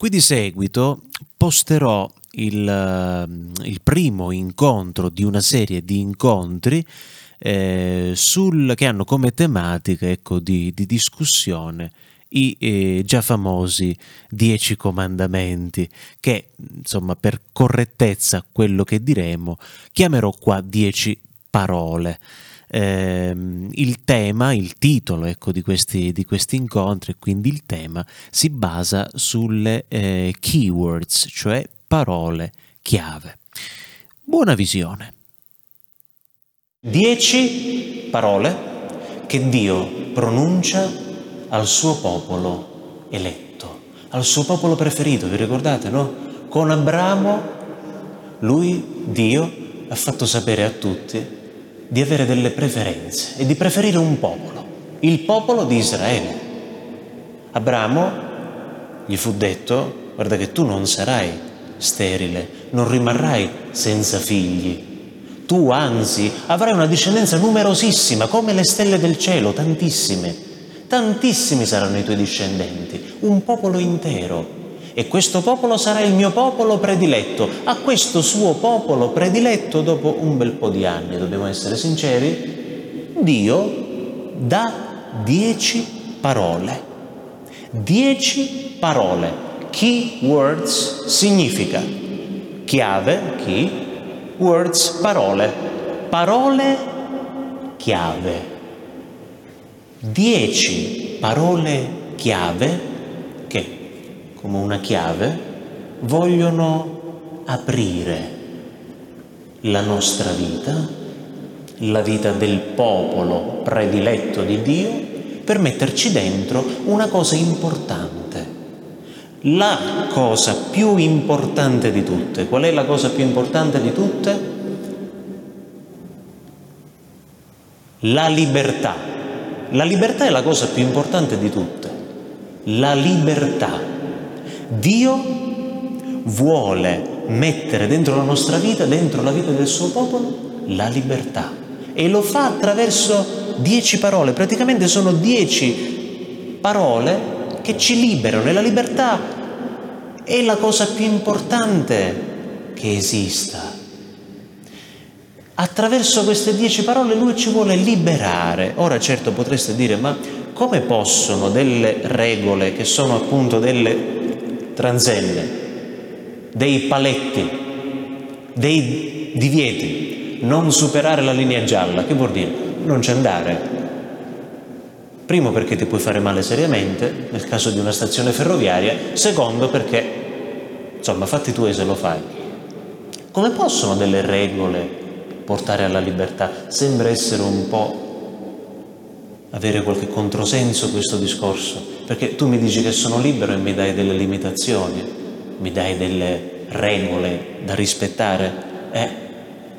Qui di seguito posterò il, eh, il primo incontro di una serie di incontri eh, sul, che hanno come tematica ecco, di, di discussione i eh, già famosi dieci comandamenti che insomma per correttezza quello che diremo chiamerò qua dieci parole eh, il tema, il titolo ecco, di, questi, di questi incontri, quindi il tema, si basa sulle eh, keywords, cioè parole chiave. Buona visione. Dieci parole che Dio pronuncia al suo popolo eletto, al suo popolo preferito, vi ricordate, no? Con Abramo, lui, Dio, ha fatto sapere a tutti di avere delle preferenze e di preferire un popolo, il popolo di Israele. Abramo gli fu detto, guarda che tu non sarai sterile, non rimarrai senza figli. Tu anzi avrai una discendenza numerosissima come le stelle del cielo, tantissime. Tantissimi saranno i tuoi discendenti, un popolo intero e questo popolo sarà il mio popolo prediletto. A questo suo popolo prediletto, dopo un bel po' di anni, dobbiamo essere sinceri, Dio dà dieci parole. Dieci parole. Key words significa chiave, key, words, parole. Parole chiave. Dieci parole chiave come una chiave, vogliono aprire la nostra vita, la vita del popolo prediletto di Dio, per metterci dentro una cosa importante. La cosa più importante di tutte. Qual è la cosa più importante di tutte? La libertà. La libertà è la cosa più importante di tutte. La libertà. Dio vuole mettere dentro la nostra vita, dentro la vita del suo popolo, la libertà. E lo fa attraverso dieci parole, praticamente sono dieci parole che ci liberano e la libertà è la cosa più importante che esista. Attraverso queste dieci parole lui ci vuole liberare. Ora certo potreste dire, ma come possono delle regole che sono appunto delle transenne, dei paletti, dei divieti, non superare la linea gialla, che vuol dire? Non ci andare. Primo perché ti puoi fare male seriamente, nel caso di una stazione ferroviaria, secondo perché, insomma, fatti tu e se lo fai. Come possono delle regole portare alla libertà? Sembra essere un po' avere qualche controsenso questo discorso, perché tu mi dici che sono libero e mi dai delle limitazioni, mi dai delle regole da rispettare, eh?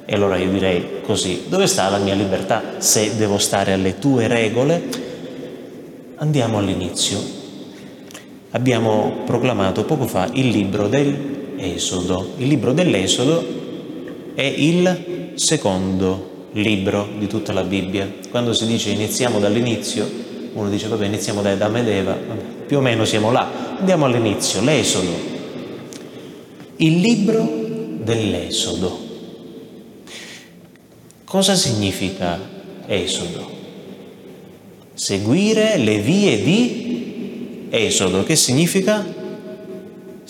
E allora io direi così, dove sta la mia libertà se devo stare alle tue regole? Andiamo all'inizio. Abbiamo proclamato poco fa il libro dell'Esodo. Il libro dell'Esodo è il secondo libro di tutta la Bibbia. Quando si dice iniziamo dall'inizio, uno dice vabbè iniziamo da Adamo ed Eva, vabbè, più o meno siamo là, andiamo all'inizio, l'Esodo. Il libro dell'Esodo. Cosa significa Esodo? Seguire le vie di Esodo. Che significa?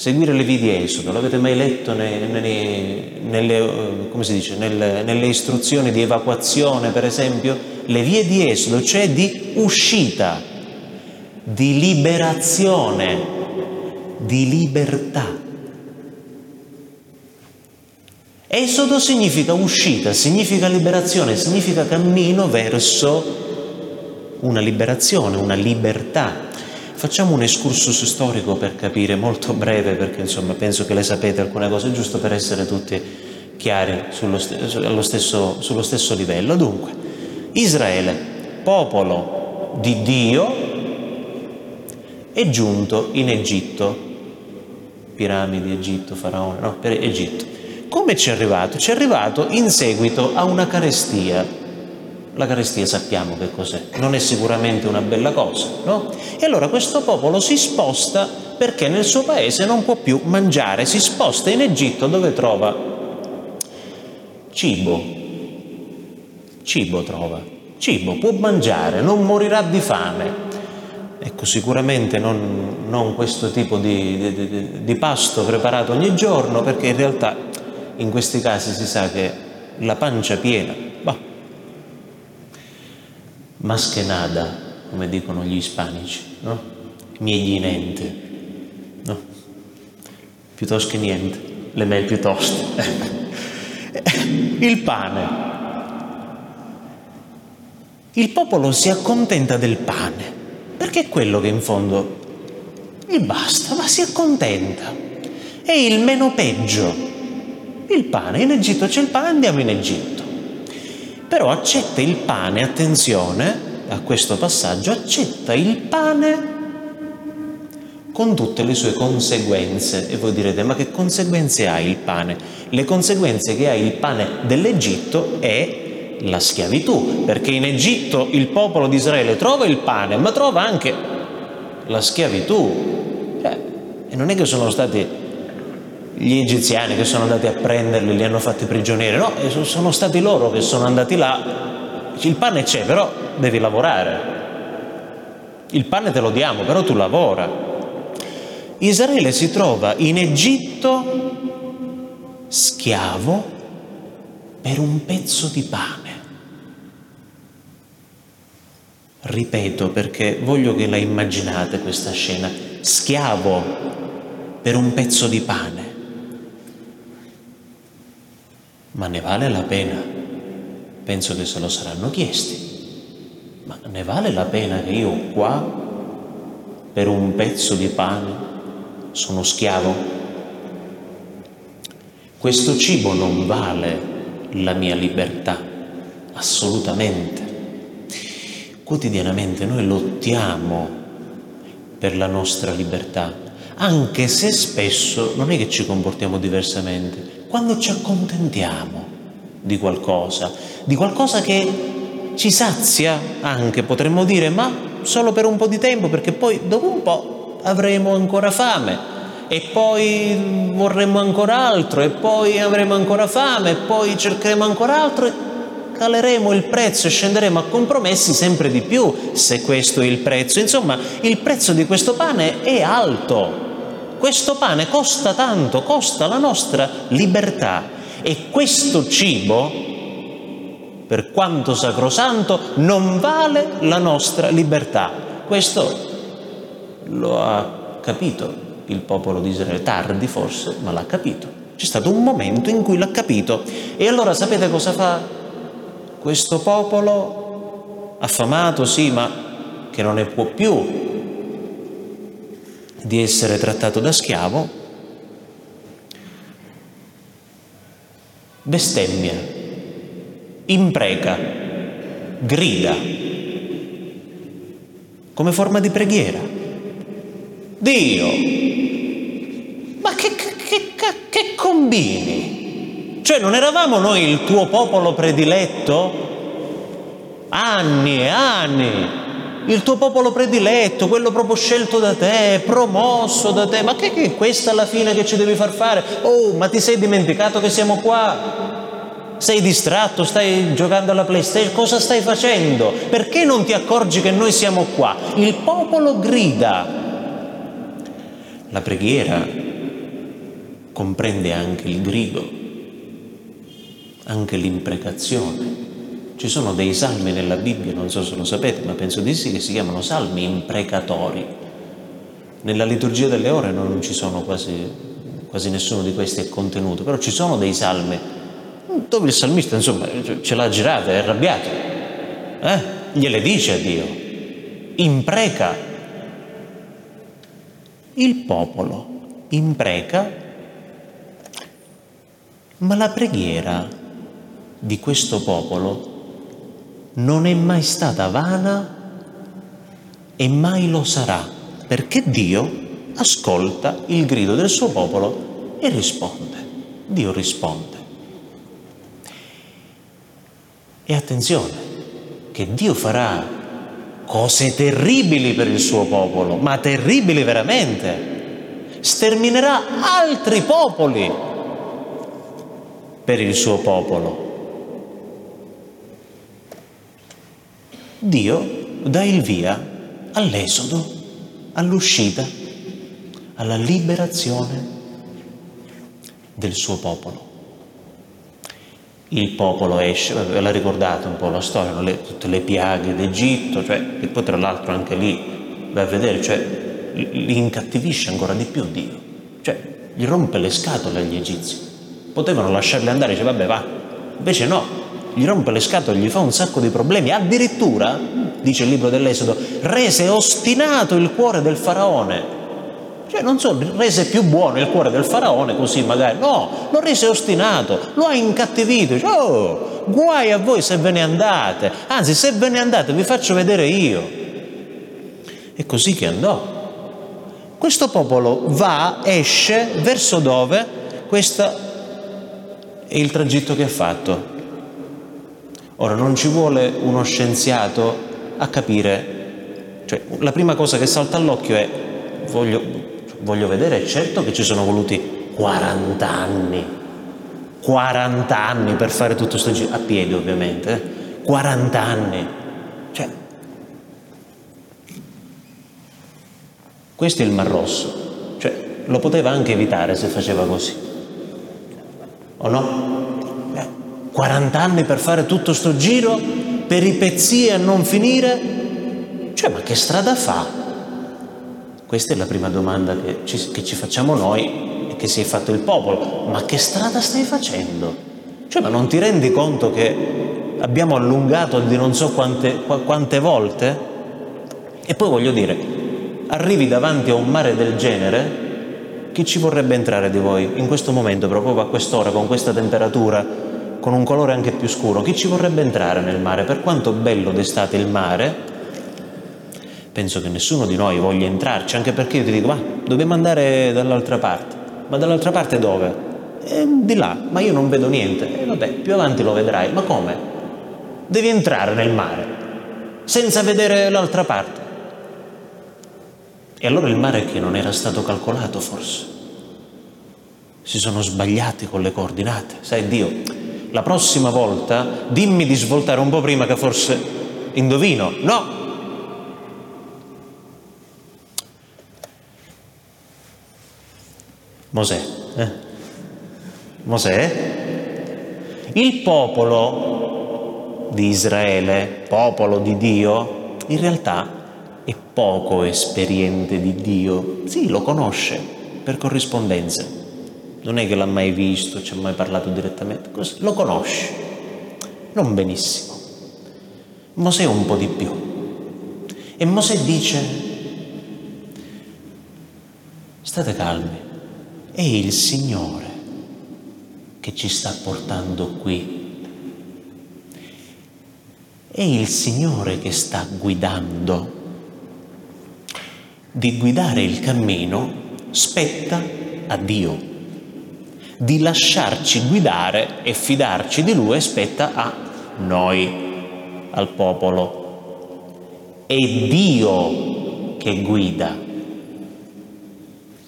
seguire le vie di Esodo. L'avete mai letto nei, nei, nelle, eh, dice, nelle, nelle istruzioni di evacuazione, per esempio? Le vie di Esodo, cioè di uscita, di liberazione, di libertà. Esodo significa uscita, significa liberazione, significa cammino verso una liberazione, una libertà. Facciamo un excursus storico per capire, molto breve, perché insomma penso che le sapete alcune cose, giusto per essere tutti chiari sullo, stesso, sullo stesso livello. Dunque, Israele, popolo di Dio, è giunto in Egitto, piramidi, Egitto, faraone, no, per Egitto. Come ci è arrivato? Ci è arrivato in seguito a una carestia. La carestia sappiamo che cos'è, non è sicuramente una bella cosa, no? E allora questo popolo si sposta perché nel suo paese non può più mangiare, si sposta in Egitto dove trova cibo, cibo trova, cibo, può mangiare, non morirà di fame. Ecco, sicuramente non, non questo tipo di, di, di, pasto preparato ogni giorno, perché in realtà in questi casi si sa che la pancia piena, bah, maschenada, come dicono gli ispanici, no? Miegli niente, no? Piuttosto che niente, le me piuttosto. Il pane. Il popolo si accontenta del pane perché è quello che in fondo gli basta, ma si accontenta. È il meno peggio. Il pane, in Egitto c'è il pane, andiamo in Egitto. Però accetta il pane, attenzione a questo passaggio, accetta il pane con tutte le sue conseguenze. E voi direte, ma che conseguenze ha il pane? Le conseguenze che ha il pane dell'Egitto è la schiavitù, perché in Egitto il popolo di Israele trova il pane, ma trova anche la schiavitù. Cioè, e non è che sono stati gli egiziani che sono andati a prenderli, li hanno fatti prigionieri, no, sono stati loro che sono andati là. Il pane c'è, però devi lavorare. Il pane te lo diamo, però tu lavora. Israele si trova in Egitto schiavo per un pezzo di pane. Ripeto perché voglio che la immaginate questa scena, schiavo per un pezzo di pane. Ma ne vale la pena? Penso che se lo saranno chiesti. Ma ne vale la pena che io qua, per un pezzo di pane, sono schiavo? Questo cibo non vale la mia libertà, assolutamente. Quotidianamente noi lottiamo per la nostra libertà, anche se spesso non è che ci comportiamo diversamente, quando ci accontentiamo di qualcosa, di qualcosa che ci sazia anche, potremmo dire, ma solo per un po' di tempo, perché poi dopo un po' avremo ancora fame e poi vorremmo ancora altro e poi avremo ancora fame e poi cercheremo ancora altro caleremo il prezzo e scenderemo a compromessi sempre di più se questo è il prezzo. Insomma, il prezzo di questo pane è alto. Questo pane costa tanto, costa la nostra libertà e questo cibo, per quanto sacrosanto, non vale la nostra libertà. Questo lo ha capito il popolo di Israele, tardi forse, ma l'ha capito. C'è stato un momento in cui l'ha capito. E allora sapete cosa fa questo popolo affamato, sì, ma che non ne può più di essere trattato da schiavo, bestemmia, impreca, grida, come forma di preghiera. Dio, ma che, che, che, che combini? Cioè non eravamo noi il tuo popolo prediletto? Anni e anni. Il tuo popolo prediletto, quello proprio scelto da te, promosso da te. Ma che, è questa alla fine che ci devi far fare? Oh, ma ti sei dimenticato che siamo qua? Sei distratto, stai giocando alla PlayStation, cosa stai facendo? Perché non ti accorgi che noi siamo qua? Il popolo grida. La preghiera comprende anche il grido anche l'imprecazione. Ci sono dei salmi nella Bibbia, non so se lo sapete, ma penso di sì, che si chiamano salmi imprecatori. Nella liturgia delle ore non ci sono quasi, quasi nessuno di questi è contenuto, però ci sono dei salmi dove il salmista, insomma, ce l'ha girata, è arrabbiato. Eh? Gliele dice a Dio. Impreca. Il popolo impreca, ma la preghiera di questo popolo non è mai stata vana e mai lo sarà, perché Dio ascolta il grido del suo popolo e risponde. Dio risponde. E attenzione, che Dio farà cose terribili per il suo popolo, ma terribili veramente. Sterminerà altri popoli per il suo popolo. Dio dà il via all'esodo, all'uscita, alla liberazione del suo popolo. Il popolo esce, ve l'ha ricordato un po' la storia, le, tutte le piaghe d'Egitto, cioè, e poi tra l'altro anche lì vai a vedere, cioè, li incattivisce ancora di più Dio, cioè gli rompe le scatole agli egizi. Potevano lasciarli andare, dice vabbè va, invece no, gli rompe le scatole, gli fa un sacco di problemi, addirittura, dice il libro dell'Esodo, rese ostinato il cuore del faraone cioè non so, rese più buono il cuore del faraone così magari, no, lo rese ostinato, lo ha incattivito, dice, oh, guai a voi se ve ne andate, anzi se ve ne andate vi faccio vedere io. È così che andò. Questo popolo va, esce, verso dove? Questo è il tragitto che ha fatto. Ora non ci vuole uno scienziato a capire, cioè la prima cosa che salta all'occhio è voglio, voglio vedere, certo che ci sono voluti 40 anni, 40 anni per fare tutto questo giro, a piedi ovviamente, eh? 40 anni. Cioè, questo è il Mar Rosso, cioè lo poteva anche evitare se faceva così, o no? Eh, 40 anni per fare tutto questo giro, peripezie a non finire, cioè ma che strada fa? Questa è la prima domanda che ci, che ci facciamo noi e che si è fatto il popolo. Ma che strada stai facendo? Cioè, ma non ti rendi conto che abbiamo allungato di non so quante, quante volte? E poi voglio dire, arrivi davanti a un mare del genere, chi ci vorrebbe entrare di voi in questo momento, proprio a quest'ora, con questa temperatura, con un colore anche più scuro? Chi ci vorrebbe entrare nel mare? Per quanto bello d'estate il mare, penso che nessuno di noi voglia entrarci, anche perché io ti dico, ma dobbiamo andare dall'altra parte. Ma dall'altra parte dove? Eh, di là, ma io non vedo niente. E eh, vabbè, più avanti lo vedrai. Ma come? Devi entrare nel mare, senza vedere l'altra parte. E allora il mare che non era stato calcolato forse. Si sono sbagliati con le coordinate. Sai Dio, la prossima volta dimmi di svoltare un po' prima che forse indovino. No, Mosè. Eh? Mosè? Il popolo di Israele, popolo di Dio, in realtà è poco esperiente di Dio. Sì, lo conosce per corrispondenza. Non è che l'ha mai visto, ci ha mai parlato direttamente, lo conosce, non benissimo. Mosè un po' di più. E Mosè dice, state calmi, è il Signore che ci sta portando qui. È il Signore che sta guidando. Di guidare il cammino spetta a Dio. Di lasciarci guidare e fidarci di Lui spetta a noi, al popolo. È Dio che guida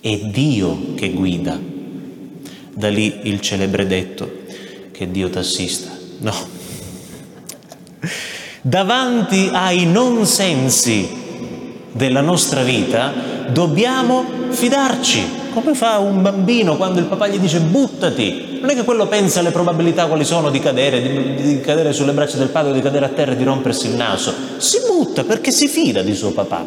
è Dio che guida. Da lì il celebre detto che Dio t'assista. No. Davanti ai non sensi della nostra vita dobbiamo fidarci, come fa un bambino quando il papà gli dice buttati. Non è che quello pensa alle probabilità quali sono di cadere, di, di cadere sulle braccia del padre, di cadere a terra e di rompersi il naso. Si butta perché si fida di suo papà.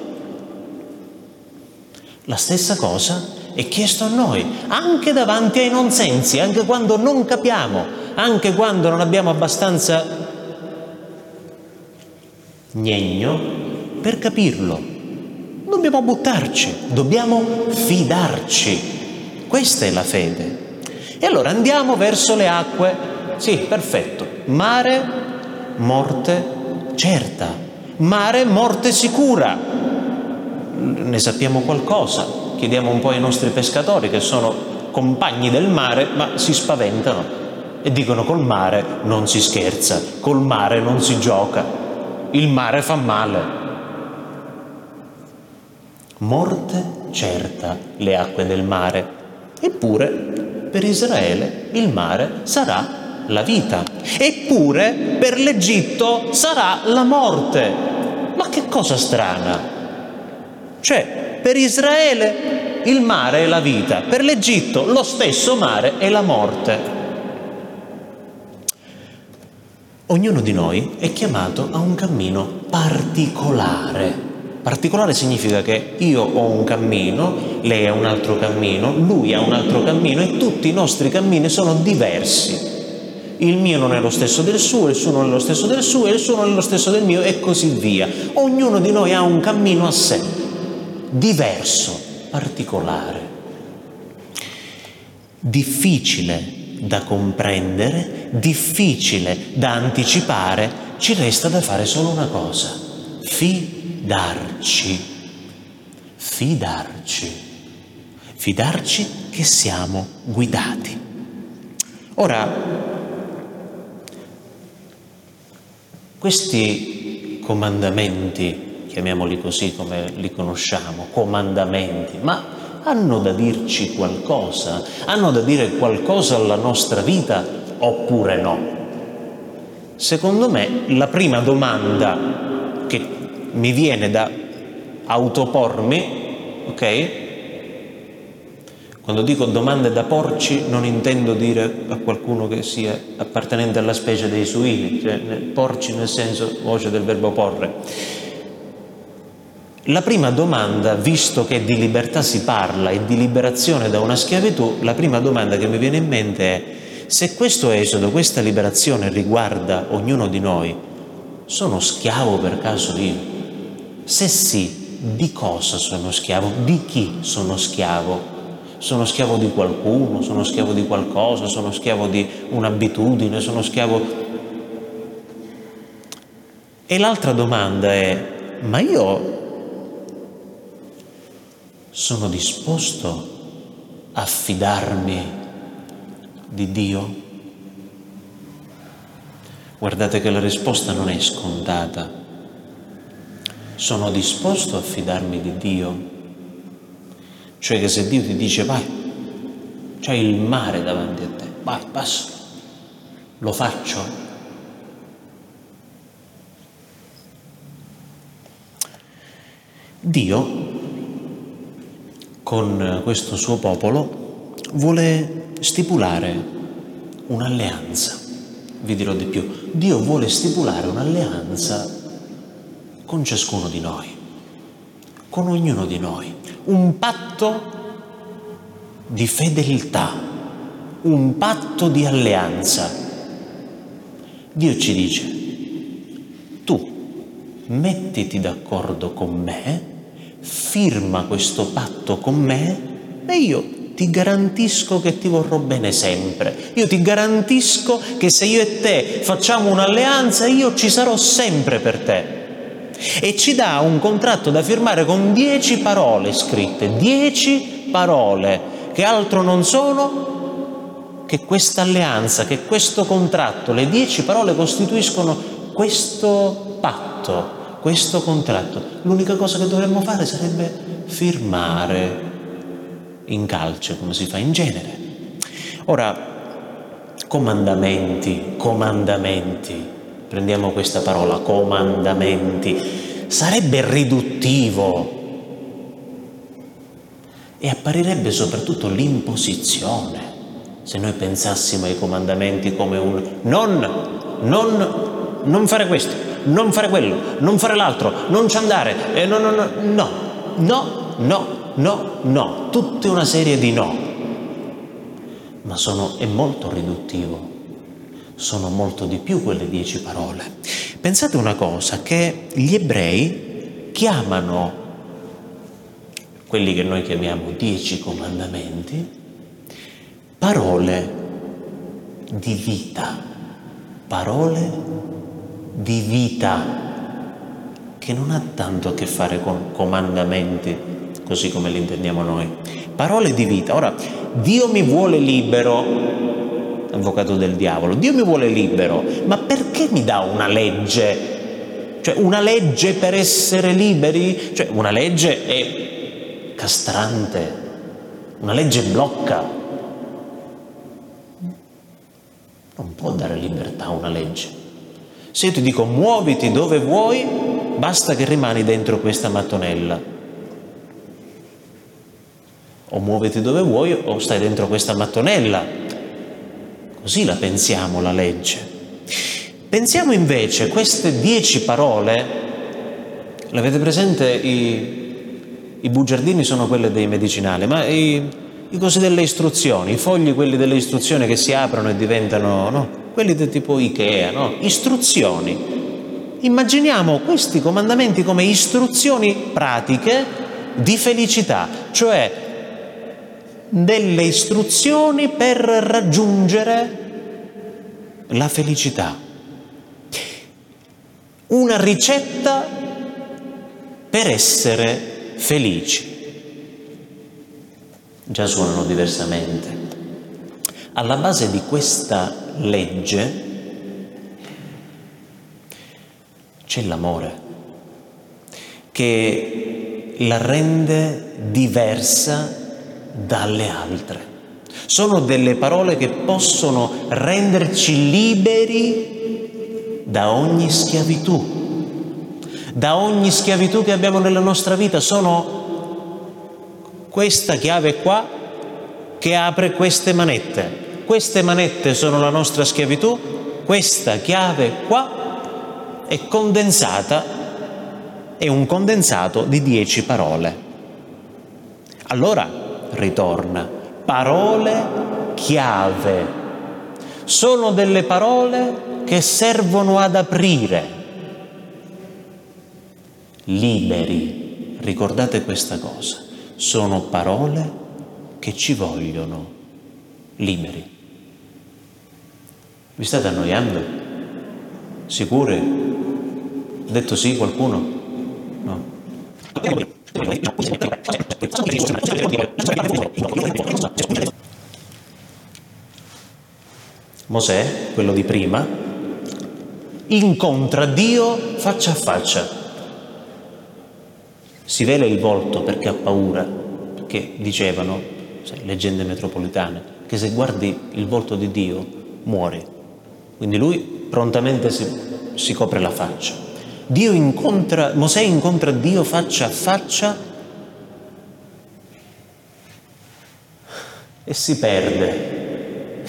La stessa cosa è chiesto a noi, anche davanti ai non sensi, anche quando non capiamo, anche quando non abbiamo abbastanza gnegno per capirlo. Dobbiamo buttarci, dobbiamo fidarci. Questa è la fede. E allora andiamo verso le acque. Sì, perfetto. Mare, morte certa. Mare, morte sicura ne sappiamo qualcosa, chiediamo un po' ai nostri pescatori che sono compagni del mare, ma si spaventano e dicono col mare non si scherza, col mare non si gioca. il mare fa male. Morte certa le acque del mare, eppure per Israele il mare sarà la vita, eppure per l'Egitto sarà la morte. Ma che cosa strana! Cioè, per Israele il mare è la vita, per l'Egitto lo stesso mare è la morte. Ognuno di noi è chiamato a un cammino particolare. Particolare significa che io ho un cammino, lei ha un altro cammino, lui ha un altro cammino e tutti i nostri cammini sono diversi. Il mio non è lo stesso del suo, il suo non è lo stesso del suo, il suo non è lo stesso del mio e così via. Ognuno di noi ha un cammino a sé, diverso, particolare, difficile da comprendere, difficile da anticipare, ci resta da fare solo una cosa, fidarci, fidarci, fidarci che siamo guidati. Ora, questi comandamenti, chiamiamoli così come li conosciamo, comandamenti, ma hanno da dirci qualcosa, hanno da dire qualcosa alla nostra vita oppure no? Secondo me la prima domanda mi viene da autopormi, ok? Quando dico domande da porci non intendo dire a qualcuno che sia appartenente alla specie dei suini, cioè porci nel senso voce del verbo porre la prima domanda, visto che di libertà si parla e di liberazione da una schiavitù, la prima domanda che mi viene in mente è se questo esodo, questa liberazione riguarda ognuno di noi, sono schiavo per caso io? Se sì, di cosa sono schiavo? Di chi sono schiavo? Sono schiavo di qualcuno? Sono schiavo di qualcosa? Sono schiavo di un'abitudine? Sono schiavo... E l'altra domanda è, ma io sono disposto a fidarmi di Dio? Guardate che la risposta non è scontata. Sono disposto a fidarmi di Dio? Cioè che se Dio ti dice vai, c'è il mare davanti a te, vai, passo, lo faccio. Dio con questo suo popolo vuole stipulare un'alleanza. Vi dirò di più, Dio vuole stipulare un'alleanza con ciascuno di noi, con ognuno di noi, un patto di fedeltà, un patto di alleanza. Dio ci dice, tu mettiti d'accordo con me firma questo patto con me e io ti garantisco che ti vorrò bene sempre. Io ti garantisco che se io e te facciamo un'alleanza, io ci sarò sempre per te. E ci dà un contratto da firmare con dieci parole scritte, dieci parole, che altro non sono che questa alleanza, che questo contratto, le dieci parole costituiscono questo patto questo contratto. L'unica cosa che dovremmo fare sarebbe firmare in calce, come si fa in genere. Ora, comandamenti, comandamenti, prendiamo questa parola, comandamenti, sarebbe riduttivo e apparirebbe soprattutto l'imposizione. Se noi pensassimo ai comandamenti come un non, non, non fare questo, non fare quello, non fare l'altro, non ci andare, eh, no, no, no, no, no, no, no, no, tutta una serie di no. Ma sono, è molto riduttivo, sono molto di più quelle dieci parole. Pensate una cosa, che gli ebrei chiamano quelli che noi chiamiamo dieci comandamenti, parole di vita, parole di vita che non ha tanto a che fare con comandamenti, così come li intendiamo noi. Parole di vita. Ora, Dio mi vuole libero, avvocato del diavolo, Dio mi vuole libero, ma perché mi dà una legge? Cioè una legge per essere liberi? Cioè una legge è castrante, una legge blocca. Non può dare libertà a una legge. Se io ti dico muoviti dove vuoi, basta che rimani dentro questa mattonella o muoviti dove vuoi o stai dentro questa mattonella. Così la pensiamo la legge. Pensiamo invece queste dieci parole, l'avete presente i, i bugiardini sono quelle dei medicinali, ma i, i cosi delle istruzioni, i fogli quelli delle istruzioni che si aprono e diventano, no? Quelli del tipo Ikea, no? Istruzioni. Immaginiamo questi comandamenti come istruzioni pratiche di felicità, cioè delle istruzioni per raggiungere la felicità. Una ricetta per essere felici. Già suonano diversamente. Alla base di questa legge c'è l'amore che la rende diversa dalle altre. Sono delle parole che possono renderci liberi da ogni schiavitù, da ogni schiavitù che abbiamo nella nostra vita. Sono questa chiave qua che apre queste manette. Queste manette sono la nostra schiavitù, questa chiave qua è condensata, è un condensato di dieci parole. Allora, ritorna. Parole chiave. Sono delle parole che servono ad aprire. Liberi. Ricordate questa cosa. Sono parole che ci vogliono liberi. Vi state annoiando? Sicuri? Detto sì qualcuno? No. Mosè, quello di prima, incontra Dio faccia a faccia. Si vela il volto perché ha paura, perché dicevano, sai, leggende metropolitane, che se guardi il volto di Dio muori. Quindi lui prontamente si, si copre la faccia. Incontra, Mosè incontra Dio faccia a faccia e si perde.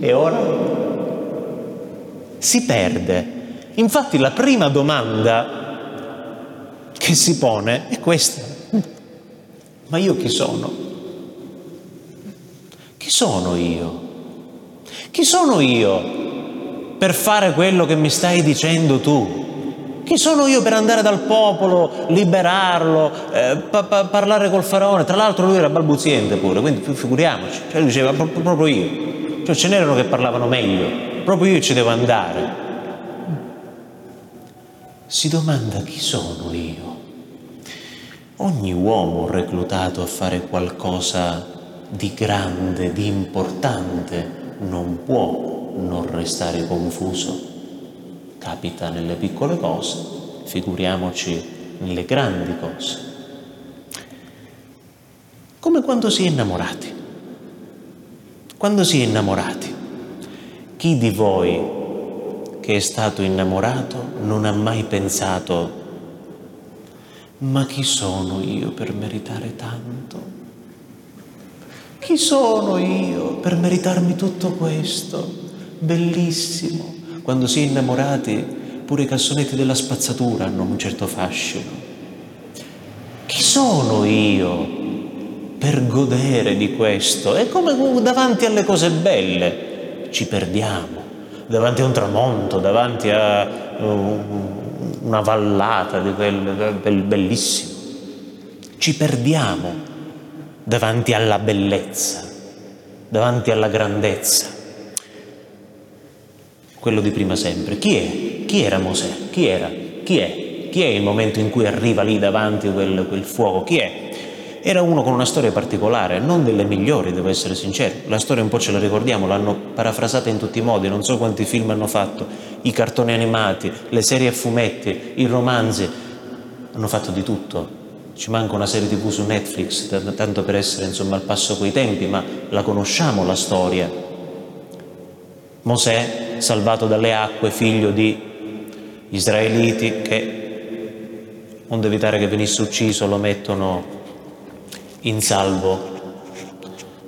E ora? Si perde. Infatti la prima domanda che si pone è questa. Ma io chi sono? Chi sono io? Chi sono io per fare quello che mi stai dicendo tu? Chi sono io per andare dal popolo, liberarlo, eh, pa- pa- parlare col faraone? Tra l'altro lui era balbuziente pure, quindi figuriamoci, cioè lui diceva proprio, proprio io. Cioè ce n'erano che parlavano meglio, proprio io ci devo andare. Si domanda chi sono io? Ogni uomo reclutato a fare qualcosa di grande, di importante, non può non restare confuso capita nelle piccole cose, figuriamoci nelle grandi cose. Come quando si è innamorati. Quando si è innamorati, chi di voi che è stato innamorato non ha mai pensato, ma chi sono io per meritare tanto? Chi sono io per meritarmi tutto questo? Bellissimo. Quando si è innamorati, pure i cassonetti della spazzatura hanno un certo fascino. Chi sono io per godere di questo? È come davanti alle cose belle ci perdiamo, davanti a un tramonto, davanti a una vallata di quel bellissimo. Ci perdiamo davanti alla bellezza, davanti alla grandezza quello di prima sempre. Chi è? Chi era Mosè? Chi era? Chi è? Chi è il momento in cui arriva lì davanti quel, quel fuoco? Chi è? era uno con una storia particolare, non delle migliori, devo essere sincero. La storia un po' ce la ricordiamo, l'hanno parafrasata in tutti i modi, non so quanti film hanno fatto, i cartoni animati, le serie a fumetti, i romanzi, hanno fatto di tutto. Ci manca una serie tv su Netflix, tanto per essere insomma al passo coi tempi, ma la conosciamo la storia. Mosè, salvato dalle acque, figlio di israeliti che onde evitare che venisse ucciso, lo mettono in salvo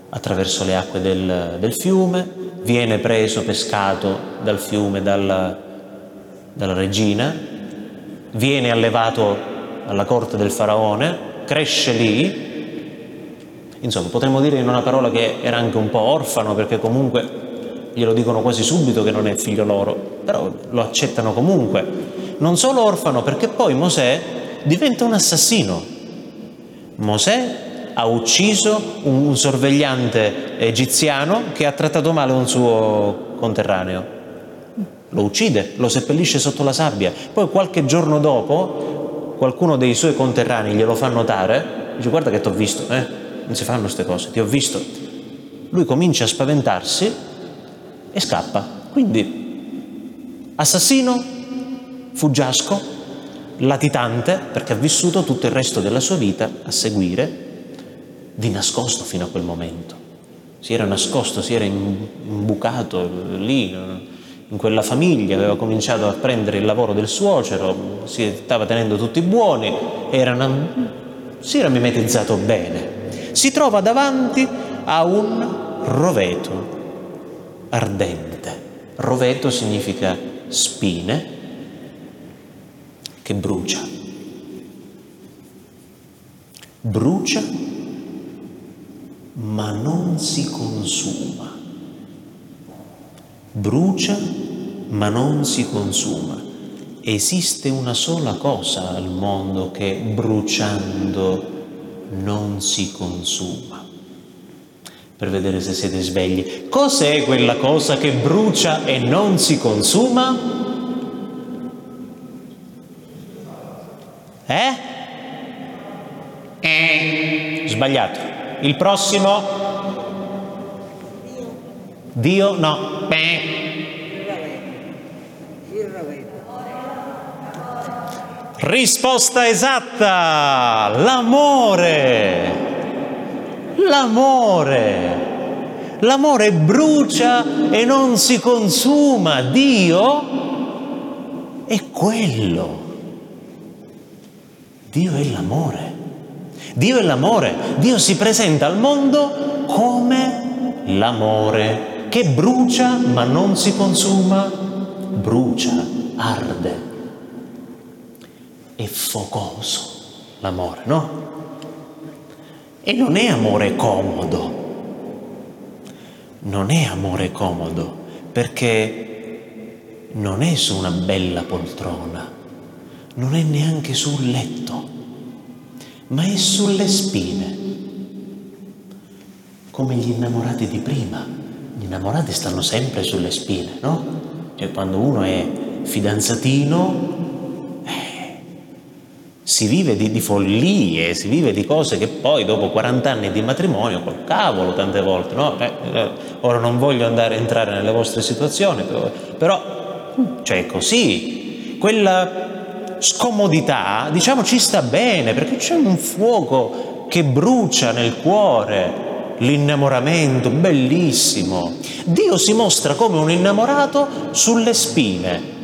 attraverso le acque del, del fiume, viene preso, pescato dal fiume, dalla, dalla regina, viene allevato alla corte del faraone, cresce lì, insomma potremmo dire in una parola che era anche un po' orfano perché comunque glielo dicono quasi subito che non è figlio loro, però lo accettano comunque. Non solo orfano perché poi Mosè diventa un assassino. Mosè ha ucciso un sorvegliante egiziano che ha trattato male un suo conterraneo. Lo uccide, lo seppellisce sotto la sabbia. Poi qualche giorno dopo qualcuno dei suoi conterranei glielo fa notare, dice guarda che ti ho visto, eh? non si fanno queste cose, ti ho visto. Lui comincia a spaventarsi e scappa. Quindi assassino, fuggiasco, latitante, perché ha vissuto tutto il resto della sua vita a seguire di nascosto fino a quel momento. Si era nascosto, si era imbucato lì, in quella famiglia, aveva cominciato a prendere il lavoro del suocero, si stava tenendo tutti buoni, era una, si era mimetizzato bene. Si trova davanti a un roveto ardente. Roveto significa spine che brucia. Brucia ma non si consuma. Brucia, ma non si consuma. Esiste una sola cosa al mondo che bruciando non si consuma. Per vedere se siete svegli. Cos'è quella cosa che brucia e non si consuma? Eh? Eh. Sbagliato. Il prossimo? Dio? No. Risposta esatta! L'amore! L'amore! L'amore brucia e non si consuma. Dio è quello. Dio è l'amore. Dio è l'amore, Dio si presenta al mondo come l'amore che brucia ma non si consuma, brucia, arde. È focoso l'amore, no? E non è amore comodo, non è amore comodo perché non è su una bella poltrona, non è neanche sul letto ma è sulle spine, come gli innamorati di prima. Gli innamorati stanno sempre sulle spine, no? Cioè quando uno è fidanzatino, si vive di, di, follie, si vive di cose che poi dopo 40 anni di matrimonio, col cavolo tante volte, no? Eh, eh, ora non voglio andare a entrare nelle vostre situazioni, però cioè così, quella scomodità, diciamo ci sta bene perché c'è un fuoco che brucia nel cuore, l'innamoramento, bellissimo. Dio si mostra come un innamorato sulle spine.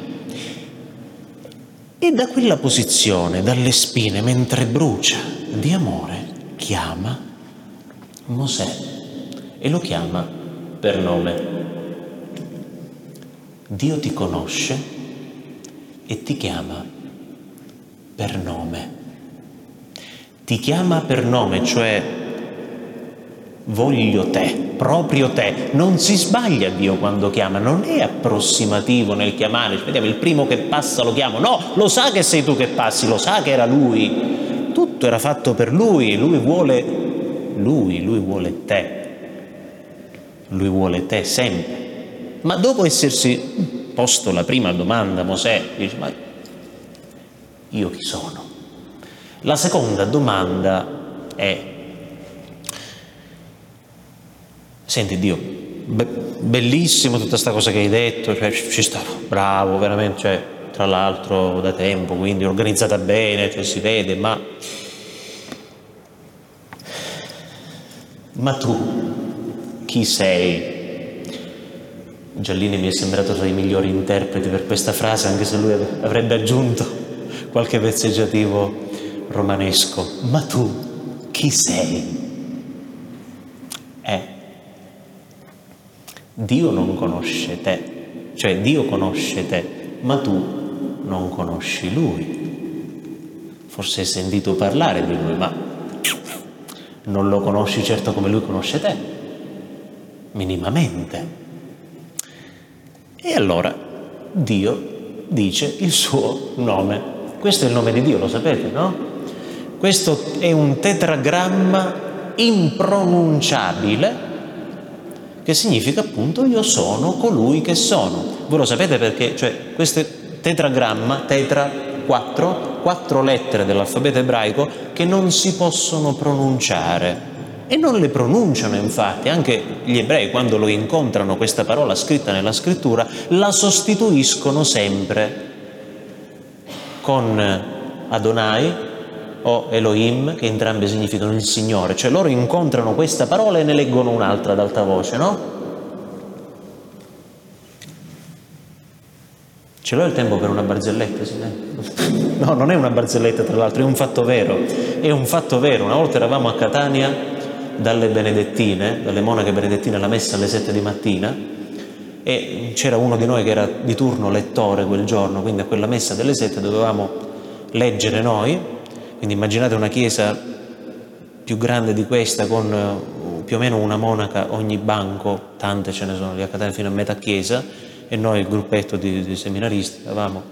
E da quella posizione, dalle spine, mentre brucia di amore, chiama Mosè e lo chiama per nome. Dio ti conosce e ti chiama per nome. Ti chiama per nome, cioè voglio te, proprio te. Non si sbaglia Dio quando chiama, non è approssimativo nel chiamare, vediamo il primo che passa lo chiamo, no, lo sa che sei tu che passi, lo sa che era lui, tutto era fatto per lui, lui vuole, lui, lui vuole te, lui vuole te sempre. Ma dopo essersi posto la prima domanda, Mosè dice, ma io chi sono? La seconda domanda è Senti Dio, be- bellissimo tutta questa cosa che hai detto, cioè, ci sta, bravo, veramente, cioè, tra l'altro da tempo, quindi organizzata bene, cioè, si vede, ma... Ma tu chi sei? Giallini mi è sembrato tra i migliori interpreti per questa frase, anche se lui avrebbe aggiunto qualche vezzeggiativo romanesco. Ma tu chi sei? Eh, Dio non conosce te, cioè Dio conosce te, ma tu non conosci Lui. Forse hai sentito parlare di Lui, ma non lo conosci certo come Lui conosce te, minimamente. E allora Dio dice il suo nome. Questo è il nome di Dio, lo sapete, no? Questo è un tetragramma impronunciabile che significa appunto io sono colui che sono. Voi lo sapete perché? Cioè, questo tetragramma, tetra, quattro, quattro lettere dell'alfabeto ebraico che non si possono pronunciare e non le pronunciano infatti, anche gli ebrei quando lo incontrano questa parola scritta nella scrittura, la sostituiscono sempre con Adonai o Elohim, che entrambe significano il Signore, cioè loro incontrano questa parola e ne leggono un'altra ad alta voce, no? Ce l'ho il tempo per una barzelletta? No, non è una barzelletta tra l'altro, è un fatto vero, è un fatto vero. Una volta eravamo a Catania dalle benedettine, dalle monache benedettine alla messa alle sette di mattina e c'era uno di noi che era di turno lettore quel giorno, quindi a quella messa delle sette dovevamo leggere noi, quindi immaginate una chiesa più grande di questa con uh, più o meno una monaca ogni banco, tante ce ne sono lì a fino a metà chiesa e noi il gruppetto di, di seminaristi avevamo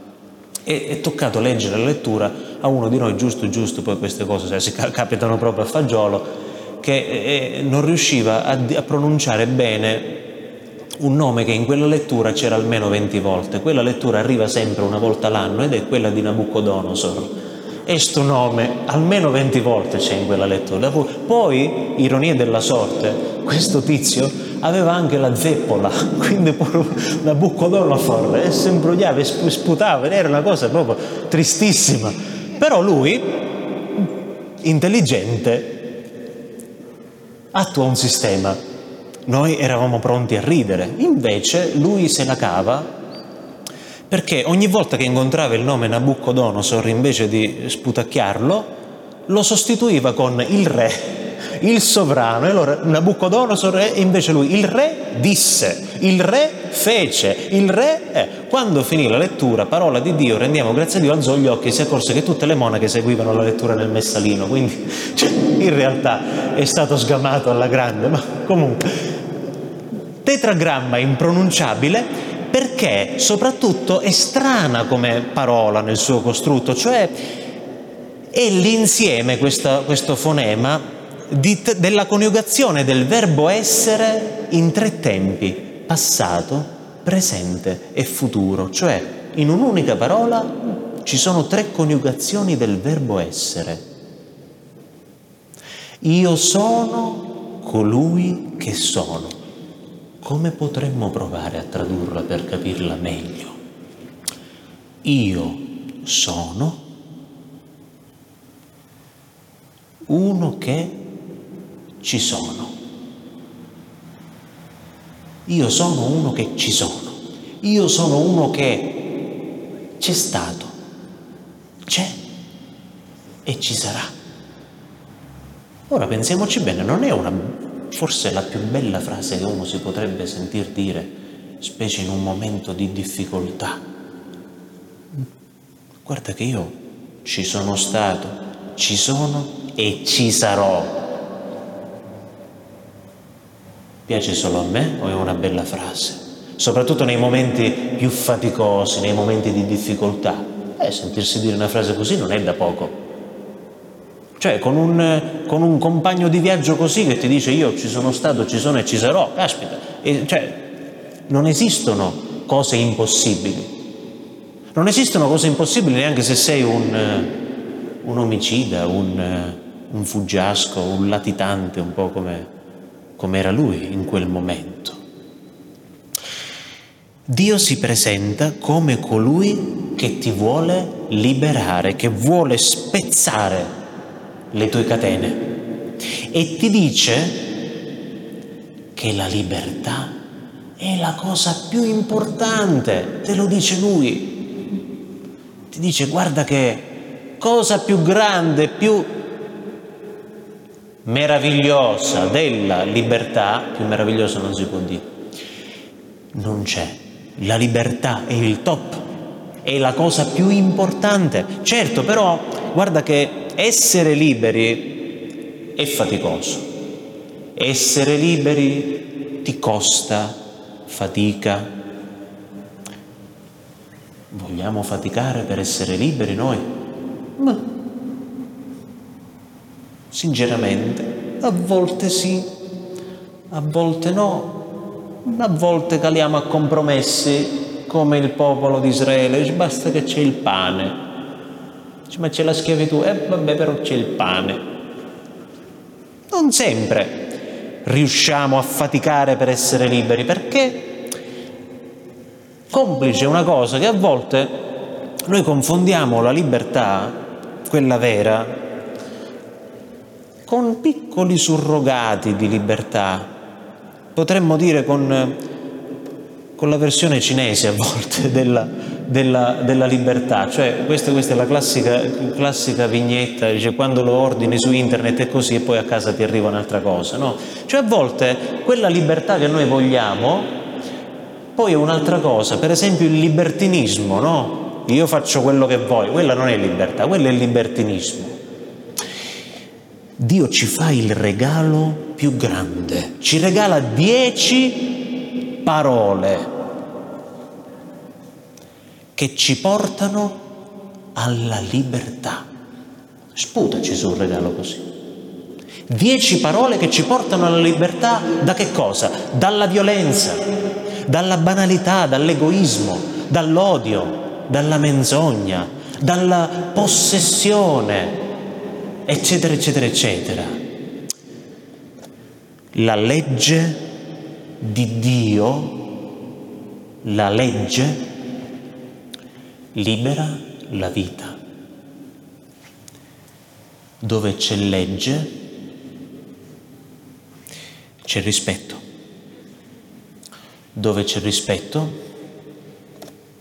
e è toccato leggere la lettura a uno di noi giusto giusto poi queste cose cioè, si capitano proprio a fagiolo che eh, non riusciva a, a pronunciare bene un nome che in quella lettura c'era almeno 20 volte. Quella lettura arriva sempre una volta l'anno ed è quella di Nabucodonosor. E sto nome almeno 20 volte c'è in quella lettura. Poi, ironia della sorte, questo tizio aveva anche la zeppola, quindi Nabucodonosor, e si imbrogliava e sputava, era una cosa proprio tristissima. Però lui, intelligente, attua un sistema. Noi eravamo pronti a ridere, invece lui se la cava perché ogni volta che incontrava il nome Nabucodonosor, invece di sputacchiarlo, lo sostituiva con il re, il sovrano. E allora Nabucodonosor è invece lui, il re disse, il re fece, il re è. Quando finì la lettura, parola di Dio, rendiamo grazie a Dio, alzò gli occhi e si accorse che tutte le monache seguivano la lettura nel messalino, quindi cioè, in realtà è stato sgamato alla grande, ma comunque tetragramma impronunciabile perché soprattutto è strana come parola nel suo costrutto, cioè è l'insieme questo, questo fonema di, della coniugazione del verbo essere in tre tempi, passato, presente e futuro, cioè in un'unica parola ci sono tre coniugazioni del verbo essere. Io sono colui che sono. Come potremmo provare a tradurla per capirla meglio? Io sono uno che ci sono. Io sono uno che ci sono. Io sono uno che c'è stato, c'è e ci sarà. Ora pensiamoci bene, non è una, forse la più bella frase che uno si potrebbe sentir dire, specie in un momento di difficoltà. Guarda che io ci sono stato, ci sono e ci sarò. Piace solo a me o è una bella frase? Soprattutto nei momenti più faticosi, nei momenti di difficoltà. Eh, sentirsi dire una frase così non è da poco. Cioè, con un, con un, compagno di viaggio così che ti dice io ci sono stato, ci sono e ci sarò, caspita, e, cioè, non esistono cose impossibili. Non esistono cose impossibili neanche se sei un, un omicida, un, un fuggiasco, un latitante, un po' come come era lui in quel momento. Dio si presenta come colui che ti vuole liberare, che vuole spezzare le tue catene e ti dice che la libertà è la cosa più importante, te lo dice lui. Ti dice guarda che cosa più grande, più meravigliosa della libertà, più meravigliosa non si può dire, non c'è. La libertà è il top, è la cosa più importante. Certo, però guarda che essere liberi è faticoso. Essere liberi ti costa fatica. Vogliamo faticare per essere liberi noi? Ma sinceramente, a volte sì, a volte no, a volte caliamo a compromessi come il popolo di Israele, basta che c'è il pane. Ma c'è la schiavitù, e eh, vabbè però c'è il pane. Non sempre riusciamo a faticare per essere liberi, perché complice una cosa che a volte noi confondiamo la libertà quella vera, con piccoli surrogati di libertà, potremmo dire con, con la versione cinese a volte della, della, della libertà, cioè questa, questa è la classica, classica, vignetta, dice quando lo ordini su internet è così e poi a casa ti arriva un'altra cosa, no? Cioè a volte quella libertà che noi vogliamo poi è un'altra cosa, per esempio il libertinismo, no? io faccio quello che voglio, quella non è libertà, quello è libertinismo. Dio ci fa il regalo più grande, ci regala dieci parole che ci portano alla libertà. Sputaci sul regalo così. Dieci parole che ci portano alla libertà da che cosa? Dalla violenza, dalla banalità, dall'egoismo, dall'odio, dalla menzogna, dalla possessione, eccetera, eccetera, eccetera. La legge di Dio, la legge, libera la vita. Dove c'è legge, c'è rispetto. Dove c'è rispetto,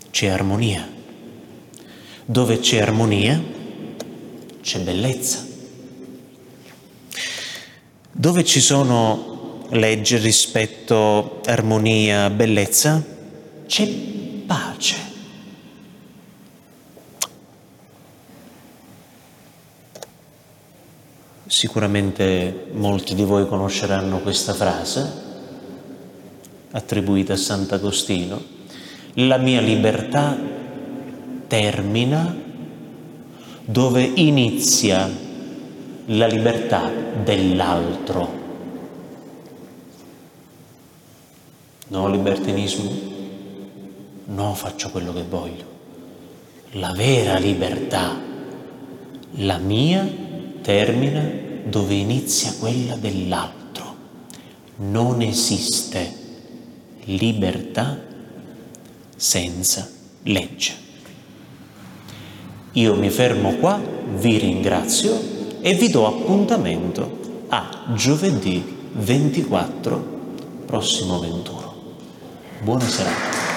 c'è armonia. Dove c'è armonia, c'è bellezza. Dove ci sono legge, rispetto, armonia, bellezza, c'è pace. Sicuramente molti di voi conosceranno questa frase attribuita a Sant'Agostino. La mia libertà termina dove inizia la libertà dell'altro. No libertinismo, no faccio quello che voglio. La vera libertà, la mia, termina dove inizia quella dell'altro. Non esiste libertà senza legge. Io mi fermo qua, vi ringrazio e vi do appuntamento a giovedì 24 prossimo 21. Buona serata.